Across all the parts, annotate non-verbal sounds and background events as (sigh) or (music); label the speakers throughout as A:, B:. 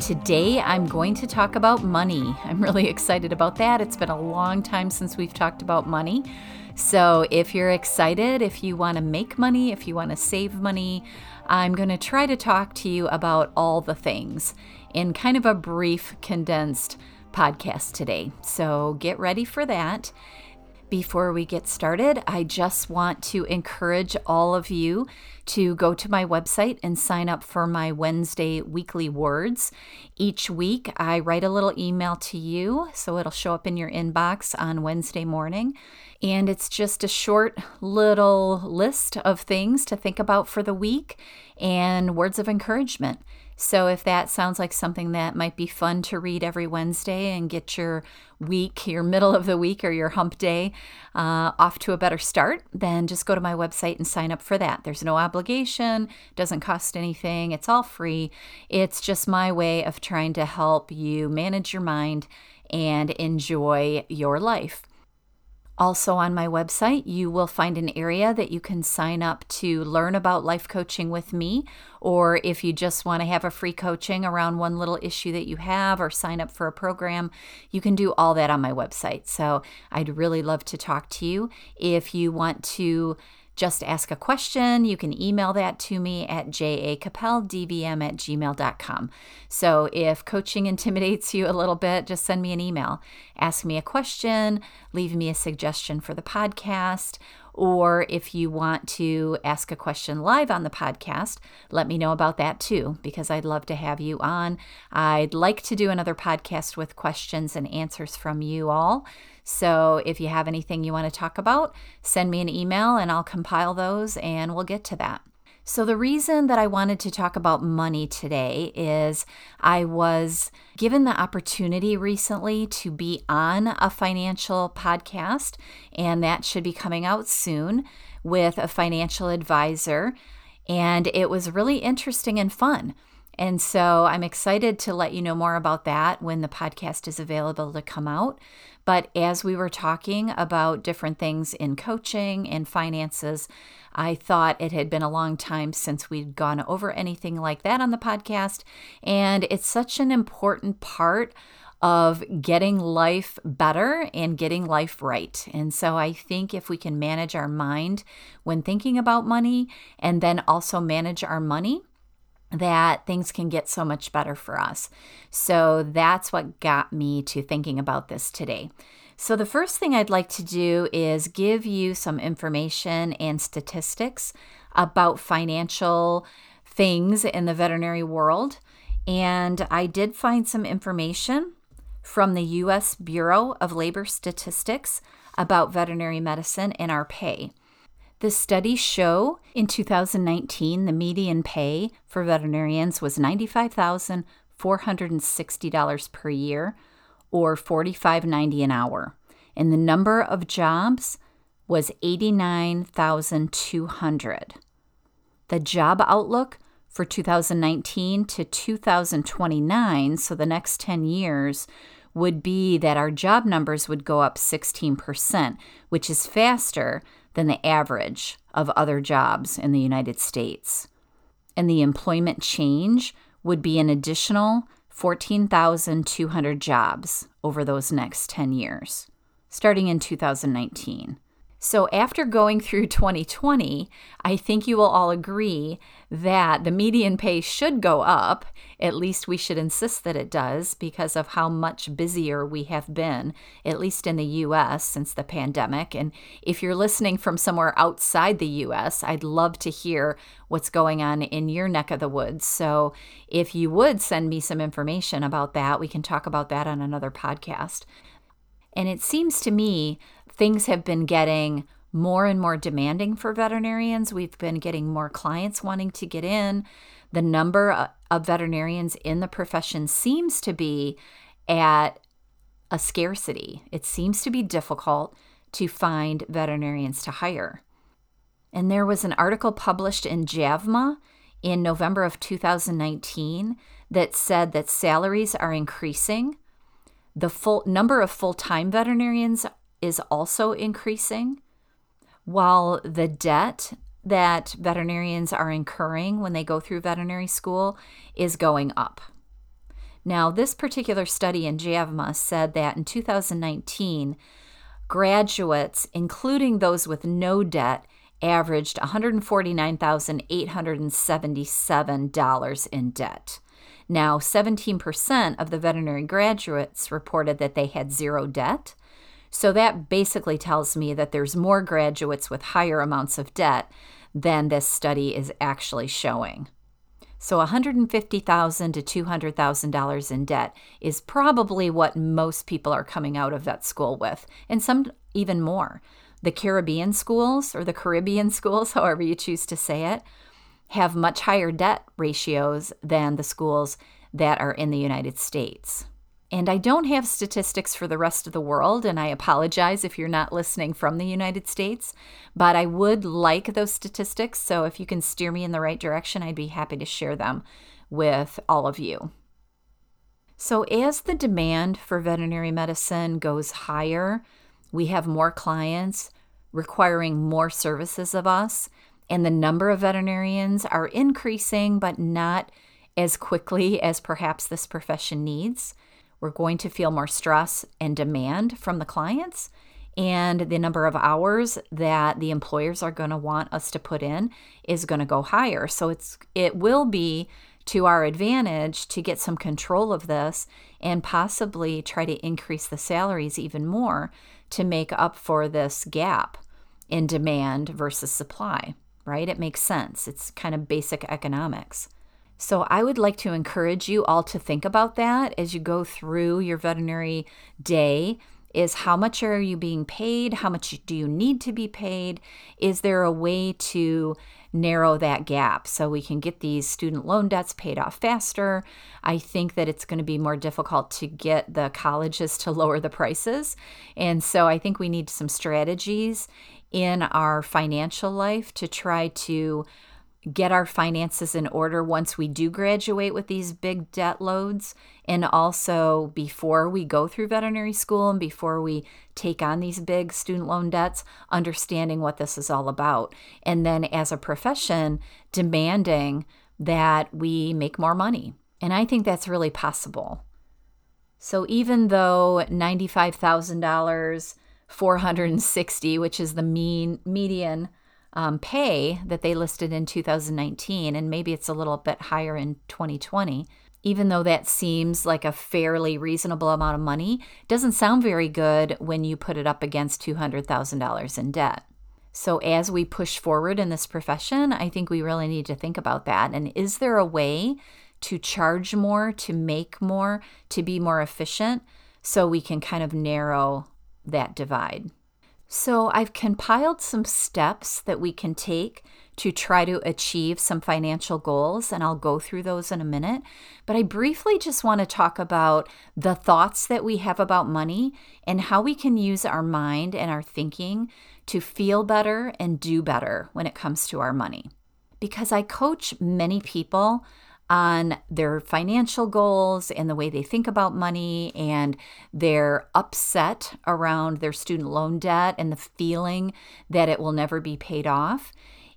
A: Today, I'm going to talk about money. I'm really excited about that. It's been a long time since we've talked about money. So, if you're excited, if you want to make money, if you want to save money, I'm going to try to talk to you about all the things in kind of a brief, condensed podcast today. So, get ready for that. Before we get started, I just want to encourage all of you to go to my website and sign up for my Wednesday weekly words. Each week, I write a little email to you, so it'll show up in your inbox on Wednesday morning. And it's just a short little list of things to think about for the week and words of encouragement. So, if that sounds like something that might be fun to read every Wednesday and get your week, your middle of the week, or your hump day uh, off to a better start, then just go to my website and sign up for that. There's no obligation, doesn't cost anything, it's all free. It's just my way of trying to help you manage your mind and enjoy your life. Also, on my website, you will find an area that you can sign up to learn about life coaching with me, or if you just want to have a free coaching around one little issue that you have, or sign up for a program, you can do all that on my website. So, I'd really love to talk to you. If you want to just ask a question, you can email that to me at jacapeldvm at gmail.com. So if coaching (laughs) intimidates you a little bit, just send me an email. Ask me a question, leave me a suggestion for the podcast, or if you want to ask a question live on the podcast, let me know about that too, because I'd love to have you on. I'd like to do another podcast with questions and answers from you all. So if you have anything you want to talk about, send me an email and I'll compile those and we'll get to that. So, the reason that I wanted to talk about money today is I was given the opportunity recently to be on a financial podcast, and that should be coming out soon with a financial advisor. And it was really interesting and fun. And so I'm excited to let you know more about that when the podcast is available to come out. But as we were talking about different things in coaching and finances, I thought it had been a long time since we'd gone over anything like that on the podcast. And it's such an important part of getting life better and getting life right. And so I think if we can manage our mind when thinking about money and then also manage our money, that things can get so much better for us. So that's what got me to thinking about this today. So, the first thing I'd like to do is give you some information and statistics about financial things in the veterinary world. And I did find some information from the U.S. Bureau of Labor Statistics about veterinary medicine and our pay. The studies show in 2019 the median pay for veterinarians was $95,460 per year or $45.90 an hour. And the number of jobs was 89,200. The job outlook for 2019 to 2029, so the next 10 years, would be that our job numbers would go up 16%, which is faster than the average of other jobs in the United States. And the employment change would be an additional 14,200 jobs over those next 10 years, starting in 2019. So, after going through (laughs) 2020, I think you will all agree that the median pay should go up. At least we should insist that it does because of how much busier we have been, at least in the US since the pandemic. And if you're listening from somewhere outside the US, I'd love to hear what's going on in your neck of the woods. So, if you would send me some information about that, we can talk about that on another podcast. And it seems to me things have been getting more and more demanding for veterinarians. We've been getting more clients wanting to get in. The number of veterinarians in the profession seems to be at a scarcity. It seems to be difficult to find veterinarians to hire. And there was an article published in JAVMA in November of 2019 that said that salaries are increasing. The full number of full-time veterinarians is also increasing, while the debt that veterinarians are incurring when they go through veterinary school is going up. Now, this particular study in JAVMA said that in 2019, graduates, including those with no debt, averaged $149,877 in debt. Now, 17% of the veterinary graduates reported that they had zero debt. So that basically tells me that there's more graduates with higher amounts of debt than this study is actually showing. So 150,000 to $200,000 in debt is probably what most people are coming out of that school with, and some even more. The Caribbean schools, or the Caribbean (laughs) schools, however you choose to say it, have much higher debt ratios than the schools that are in the United States. And I don't have statistics for the rest of the world, and I apologize if you're not listening from the United States, but I would like those statistics. So if you can steer me in the right direction, I'd be happy to share them with all of you. So, as the demand for veterinary medicine goes higher, we have more clients requiring more services of us, and the number of veterinarians are increasing, but not as quickly as perhaps this profession needs. We're going to feel more stress and demand from the clients, and the number of hours that the employers are going to want us to put in is going to go higher. So it's it will be to our advantage to get some control of this and possibly try to increase the salaries even more to make up for this gap in demand versus supply, right? It makes sense. It's kind of basic economics. So I would like to encourage you all to think about that as you go through your veterinary day is how much are you being paid? How much do you need to be paid? Is there a way to narrow that gap so we can get these student loan debts paid off faster? I think that it's going to be more difficult to get the colleges to (laughs) lower the prices. And so I think we need some strategies in our financial life to try to get our finances in order once we do graduate with these big debt loads, and also before we go through veterinary school and before we take on these big student loan debts, understanding what this is all about. And then as a profession, demanding that we make more money. And I think that's really possible. So even though $95,000, 460, which is the mean median um, pay that they listed in 2019, and maybe it's a little bit higher in 2020, even though that seems like a fairly reasonable amount of money, doesn't sound very good when you put it up against $200,000 in debt. So, as we push forward in this profession, I think we really need to think about that. And is there a way to charge more, to make more, to be more efficient so we can kind of narrow that divide? So, I've compiled some steps that we can take to try to achieve some financial goals, and I'll go through those in a minute. But I briefly just want to talk about the thoughts that we have about money and how we can use our mind and our thinking to feel better and do better when it comes to our money. Because I coach many people on their financial goals and the way they think about money and they're upset around their student loan debt and the feeling that it will never be paid off.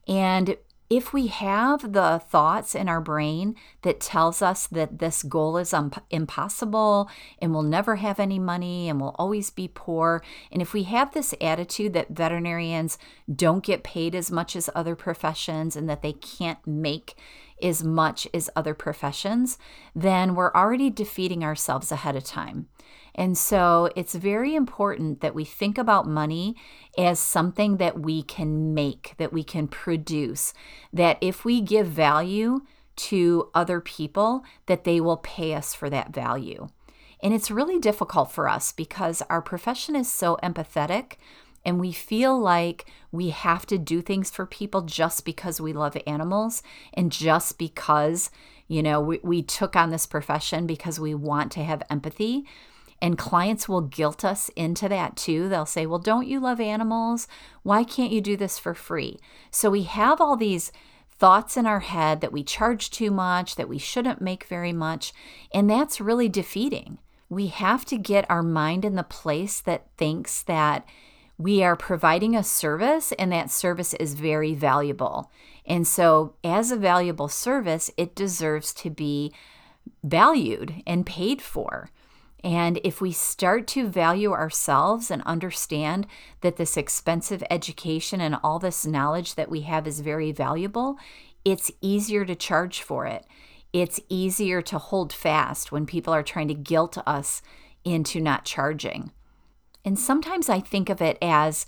A: And if we have the thoughts in our brain that tells us that this goal is um, impossible and we'll never have any money and we'll always be poor and if we have this attitude that veterinarians don't get paid as much as other professions and that they can't make as much as other professions, then we're already defeating ourselves ahead of time. And so it's very important that we think about money as something that we can make, that we can produce, that if we give value to other people, that they will pay us for that value. And it's really difficult for us because our profession is so empathetic and we feel like we have to do things for people just because we love animals and just because, you know, we, we took on this profession because we want to have empathy. And clients will guilt us into that too. They'll say, Well, don't you love animals? Why can't you do this for free? So we have all these thoughts in our head that we charge too much, that we shouldn't make very much. And that's really defeating. We have to get our mind in the place that thinks that we are providing a service and that service is very valuable. And so, as a valuable service, it deserves to be valued and paid for. And if we start to value ourselves and understand that this expensive education and all this knowledge that we have is very valuable, it's easier to charge for it. It's easier to hold fast when people are trying to guilt us into not charging. And sometimes I think of it as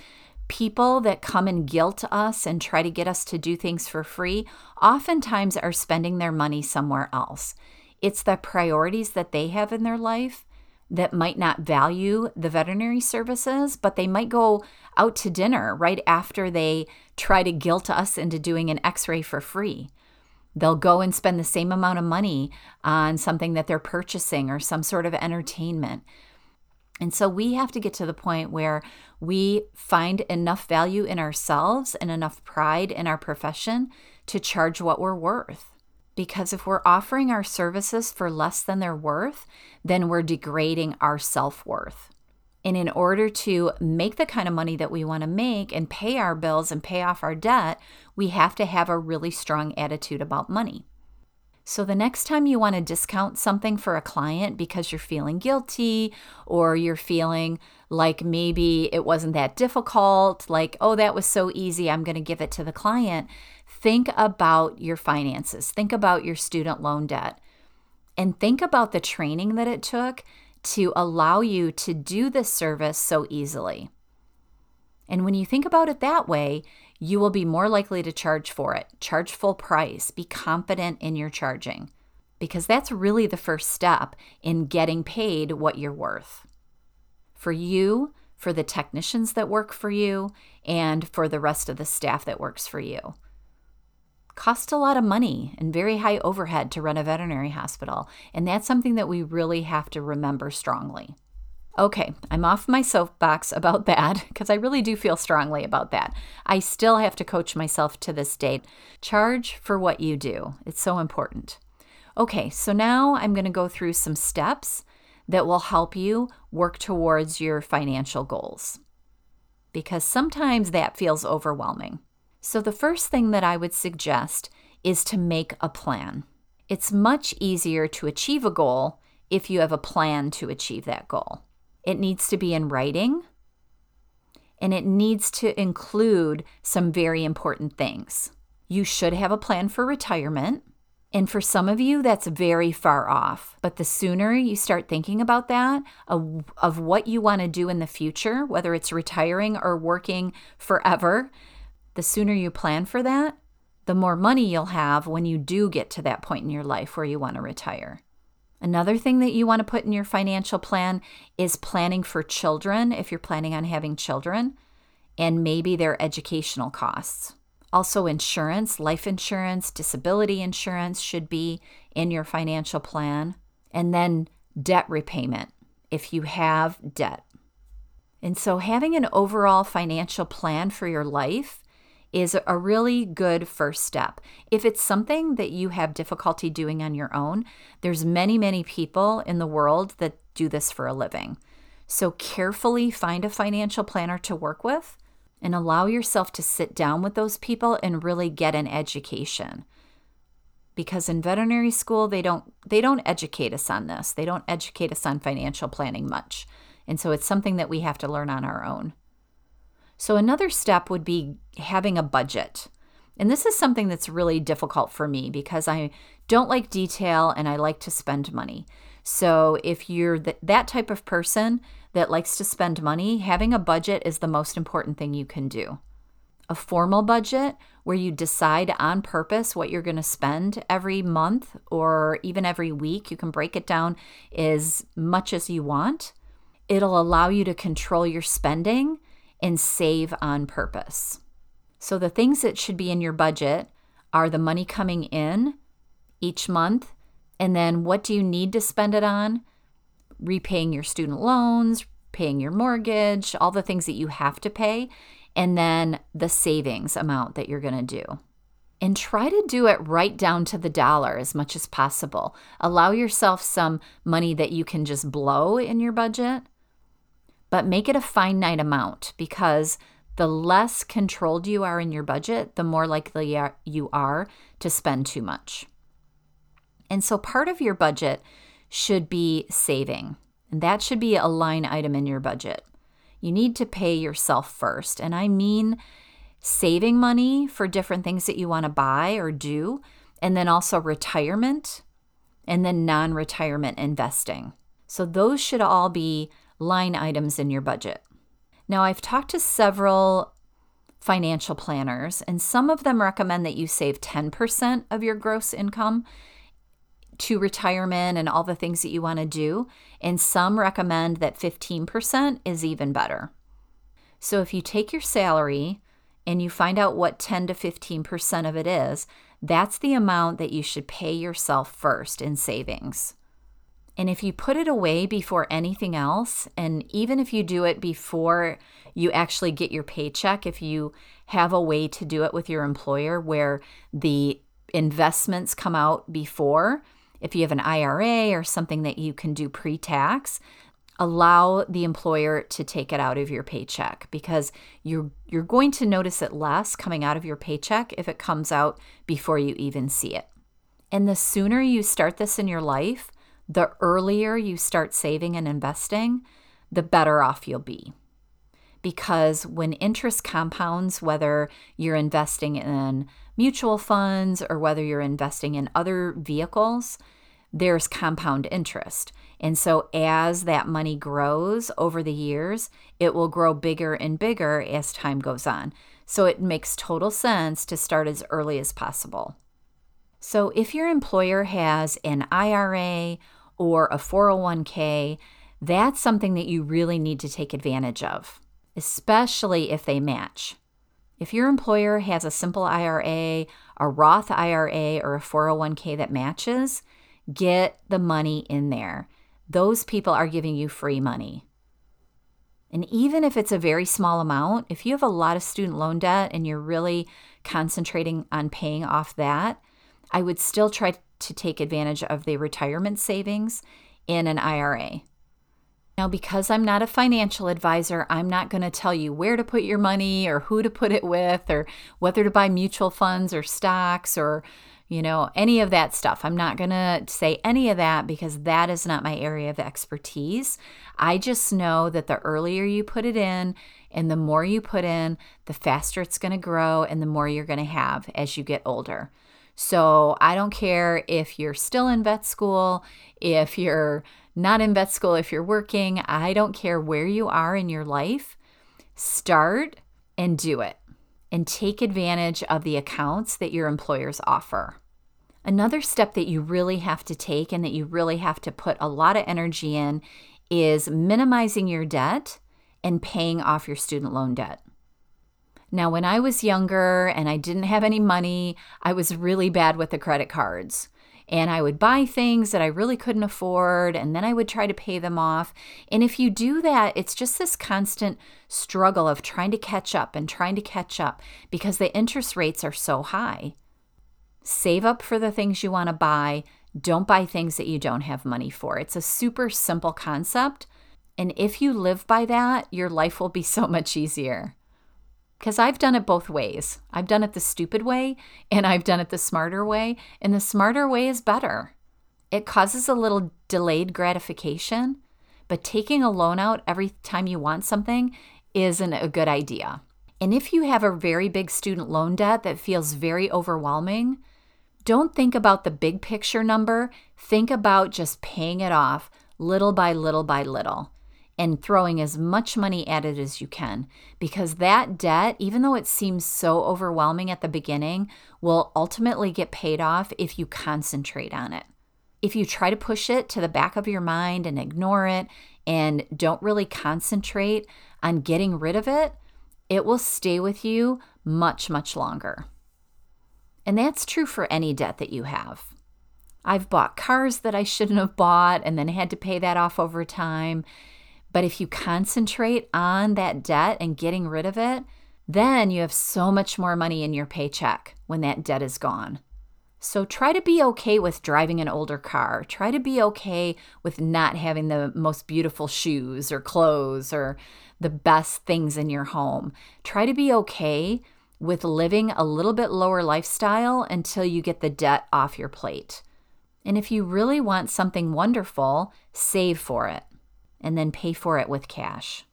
A: people that come and guilt us and try to get us to do things for free oftentimes are spending their money somewhere else. It's the priorities that they have in their life that might not value the veterinary services, but they might go out to dinner right after they try to guilt us into doing an x ray for free. They'll go and spend the same amount of money on something that they're purchasing or some sort of entertainment. And so we have to get to the point where we find enough value in ourselves and enough pride in our profession to charge what we're worth. Because if we're offering our services for less than they're worth, then we're degrading our self worth. And in order to make the kind of money that we want to make and pay our bills and pay off our debt, we have to have a really strong attitude about money. So, the next time you want to discount something for a client because you're feeling guilty or you're feeling like maybe it wasn't that difficult, like, oh, that was so easy, I'm going to give it to the client, think about your finances, think about your student loan debt, and think about the training that it took to allow you to do this service so easily. And when you think about it that way, you will be more likely to charge for it. Charge full price. Be confident in your charging because that's really the first step in getting paid what you're worth. For you, for the technicians that work for you, and for the rest of the staff that works for you cost a lot of money and very high overhead to run a veterinary hospital. And that's something that we really have to remember strongly. Okay, I'm off my soapbox about (laughs) that because I really do feel strongly about that. I still have to coach myself to this date. Charge for what you do, it's so important. Okay, so now I'm going to go through some steps that will help you work towards your financial goals because sometimes that feels overwhelming. So, the first thing that I would suggest is to make a plan. It's much easier to achieve a goal if you have a plan to achieve that goal. It needs to be in writing and it needs to include some very important things. You should have a plan for retirement. And for some of you, that's very far off. But the sooner you start thinking about that, of, of what you want to do in the future, whether it's retiring or working forever, the sooner you plan for that, the more money you'll have when you do get to that point in your life where you want to retire. Another thing that you want to put in your financial plan is planning for children if you're planning on having children and maybe their educational costs. Also, insurance, life insurance, disability insurance should be in your financial plan. And then debt repayment if you have debt. And so, having an overall financial plan for your life is a really good first step. If it's something that you have difficulty doing on your own, there's many, many people in the world that do this for a living. So carefully find a financial planner to work with and allow yourself to sit down with those people and really get an education. Because in veterinary school they don't they don't educate us on this. They don't educate us on financial planning much. And so it's something that we have to learn on our own. So, another step would be having a budget. And this is something that's really difficult for me because I don't like detail and I like to spend money. So, if you're th- that type of person that likes to spend money, having a budget is the most important thing you can do. A formal budget where you decide on purpose what you're going to spend every month or even every week. You can break it down as much as you want. It'll allow you to control your spending and save on purpose. So, the things that should be in your budget are the money coming in each month, and then what do you need to spend it on? repaying your student loans, paying your mortgage, all the things that you have to pay, and then the savings amount that you're going to do. And try to do it right down to the dollar as much as possible. Allow yourself some money that you can just blow in your budget, but make it a finite amount because the less controlled you are in your budget, the more likely you are to spend too much. And so part of your budget should be saving, and that should be a line item in your budget. You need to pay yourself first, and I mean saving money for different things that you want to buy or do, and then also retirement, and then non retirement investing. So those should all be line items in your budget. Now, I've talked to several financial planners, and some of them recommend that you save 10% of your gross income to retirement and all the things that you want to do. And some recommend that 15% is even better. So if you take your salary and you find out what 10 to 15% of it is, that's the amount that you should pay yourself first in savings. And if you put it away before anything else, and even if you do it before you actually get your paycheck, if you have a way to do it with your employer where the investments come out before, if you have an IRA or something that you can do pre tax, allow the employer to take it out of your paycheck because you're you're going to notice it less coming out of your paycheck if it comes out before you even see it. And the sooner you start this in your life, the earlier you start saving and investing, the better off you'll be. Because when interest compounds, whether you're investing in mutual funds or whether you're investing in other vehicles, there's compound interest. And so as that money grows over the years, it will grow bigger and bigger as time goes on. So it makes total sense to start as early as possible. So if your employer has an IRA or a 401k, that's something that you really need to take advantage of, especially if they match. If your employer has a simple IRA, a Roth IRA, or a 401k that matches, get the money in there. Those people are giving you free money. And even if it's a very small amount, if you have a lot of student loan debt and you're really concentrating on paying off that, I would still try to take advantage of the retirement savings in an IRA. Now, because I'm not a financial advisor, I'm not going to tell you where to put your money or who to put it with or whether to buy mutual funds or stocks or, you know, any of that stuff. I'm not going to say any of that because that is not my area of expertise. I just know that the earlier you put it in and the more you put in, the faster it's going to grow and the more you're going to have as you get older. So I don't care if you're still in vet school, if you're not in vet school, if you're working, I don't care where you are in your life. Start and do it and take advantage of the accounts that your employers offer. Another step that you really have to take and that you really have to put a lot of energy in is minimizing your debt and paying off your student loan debt. Now, when I was younger and I didn't have any money, I was really bad with the credit cards. And I would buy things that I really couldn't afford, and then I would try to pay them off. And if you do that, it's just this constant struggle of trying to catch up and trying to catch up because the interest rates are so high. Save up for the things you want to buy. Don't buy things that you don't have money for. It's a super simple concept. And if you live by that, your life will be so much easier because I've done it both ways. I've done it the stupid way and I've done it the smarter way, and the smarter way is better. It causes a little delayed gratification, but taking a loan out every time you want something isn't a good idea. And if you have a very big student loan debt that feels very overwhelming, don't think about the big picture number. Think about just paying it off little by little by little and throwing as much money at it as you can because that debt, even though it seems so overwhelming at the beginning, will ultimately get paid off if you concentrate on it. If you try to push it to the back of your mind and ignore it and don't really concentrate on getting rid of it, it will stay with you much, much longer. And that's true for any debt that you have. I've bought cars that I shouldn't have bought and then had to pay that off over time. But if you concentrate on that debt and getting rid of it, then you have so much more money in your paycheck when that debt is gone. So try to be okay with driving an older car. Try to be okay with not having the most beautiful shoes or clothes or the best things in your home. Try to be okay with living a little bit lower lifestyle until you get the debt off your plate. And if you really want something wonderful, save for it and then pay for it with cash.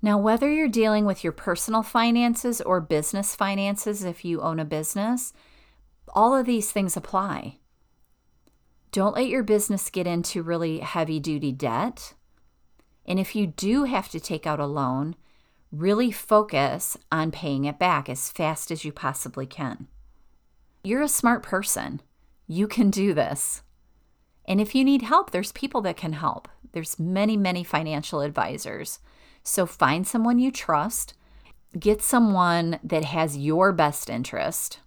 A: Now, whether you're dealing with your personal finances or business finances, if you own a business, all of these things apply. Don't let your business get into really heavy duty debt. And if you do have to take out a loan, really focus on paying it back as fast as you possibly can. You're a smart person. You can do this. And if you need help, there's people that can help. There's many, many financial advisors. So find someone you trust, get someone that has your best interest,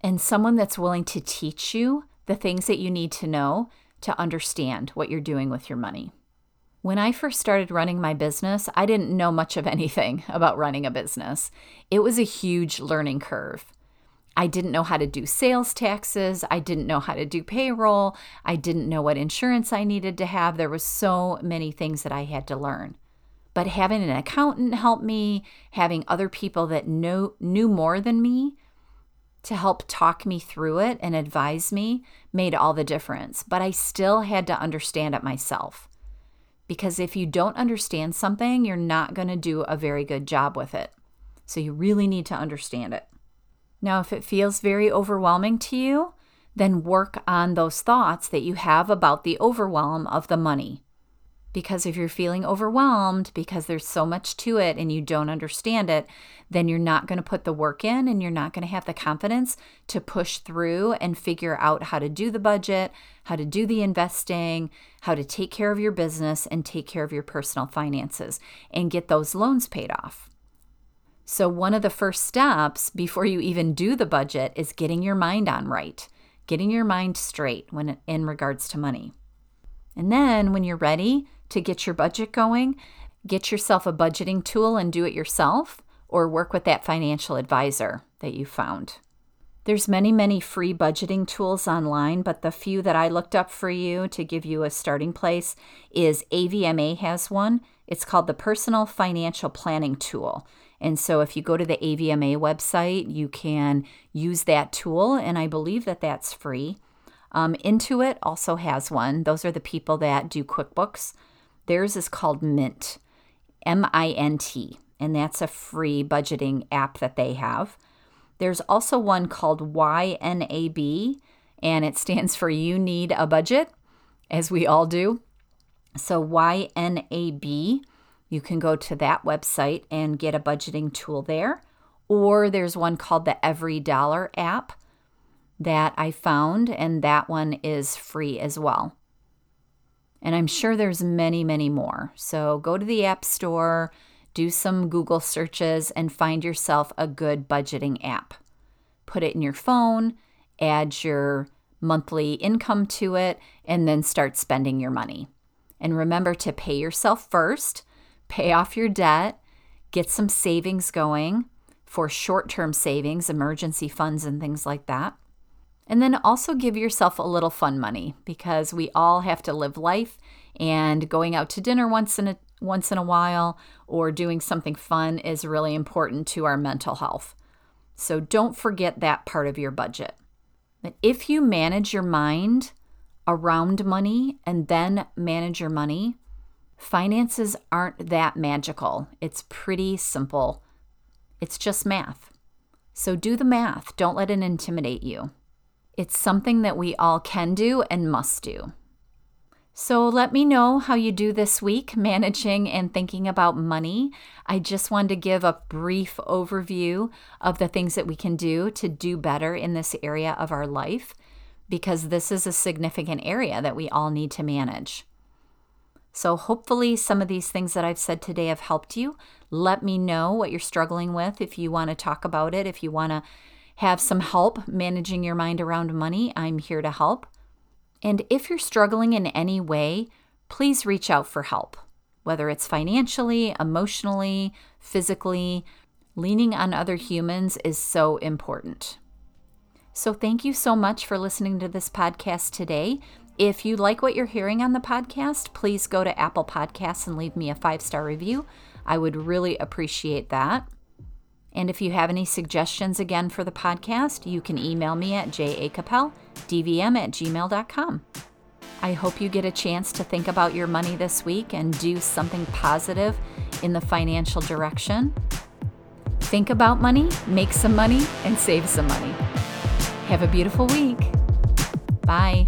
A: and someone that's willing to teach you the things that you need to know to understand what you're doing with your money. When I first started running my business, I didn't know much of (laughs) anything about running a business. It was a huge learning curve. I didn't know how to do sales taxes. I didn't know how to do payroll. I didn't know what insurance I needed to have. There was so many things that I had to learn. But having an accountant help me, having other people that know, knew more than me to help talk me through it and advise me made all the difference. But I still had to understand it myself. Because if you don't understand something, you're not going to do a very good job with it. So you really need to understand it. Now, if it feels very overwhelming to you, then work on those thoughts that you have about the overwhelm of the money. Because if you're feeling overwhelmed because there's so much to it and you don't understand it, then you're not going to put the work in and you're not going to have the confidence to push through and figure out how to do the budget, how to do the investing, how to take care of your business and take care of your personal finances and get those loans paid off. So, one of the first steps before you even do the budget is getting your mind on right, getting your mind straight when in regards to money. And then when you're ready to get your budget going, get yourself a budgeting tool and do it yourself or work with that financial advisor that you found. There's many, many free budgeting tools online, but the few that I looked up for you to give you a starting place is AVMA has one. It's called the Personal Financial Planning Tool. And so if you go to the AVMA website, you can use that tool, and I believe that that's free. Um, Intuit also has one. Those are the people that do QuickBooks. Theirs is called Mint, M I N T, and that's a free budgeting app that they have. There's also one called YNAB, and it stands for You Need a Budget, as we all do. So, YNAB you can go to that website and get a budgeting tool there. Or there's one called the Every Dollar app that I found, and that one is free as well. And I'm sure there's many, many more. So go to the App Store, do some Google searches, and find yourself a good budgeting app. Put it in your phone, add your monthly income to it, and then start spending your money. And remember to pay yourself first pay off your debt, get some savings going for short term savings, emergency funds, and things like that. And then also give yourself a little fun money because we all have to live life and going out to dinner once in a once in a while or doing something fun is really important to our mental health. So don't forget that part of your budget. But if you manage your mind around money and then manage your money, Finances aren't that magical. It's pretty simple. It's just math. So do the math. Don't let it intimidate you. It's something that we all can do and must do. So let me know how you do this week (laughs) managing and thinking about money. I just wanted to give a brief overview of the things that we can do to do better in this area of our life because this is a significant area that we all need to manage. So, hopefully, some of these things that I've said today have helped you. Let me know what you're struggling with if you want to talk about it, if you want to have some help managing your mind around money. I'm here to help. And if you're struggling in any way, please reach out for help, whether it's financially, emotionally, physically. Leaning on other humans is so important. So, thank you so much for listening to this podcast today. If you like what you're hearing on the podcast, please go to Apple Podcasts and leave me a five star review. I would really appreciate that. And if you have any suggestions again for the podcast, you can email me at jacapeldvm at gmail.com. I hope you get a chance to think about your money this week and do something positive in the financial direction. Think about money, make some money, and save some money. Have a beautiful week. Bye.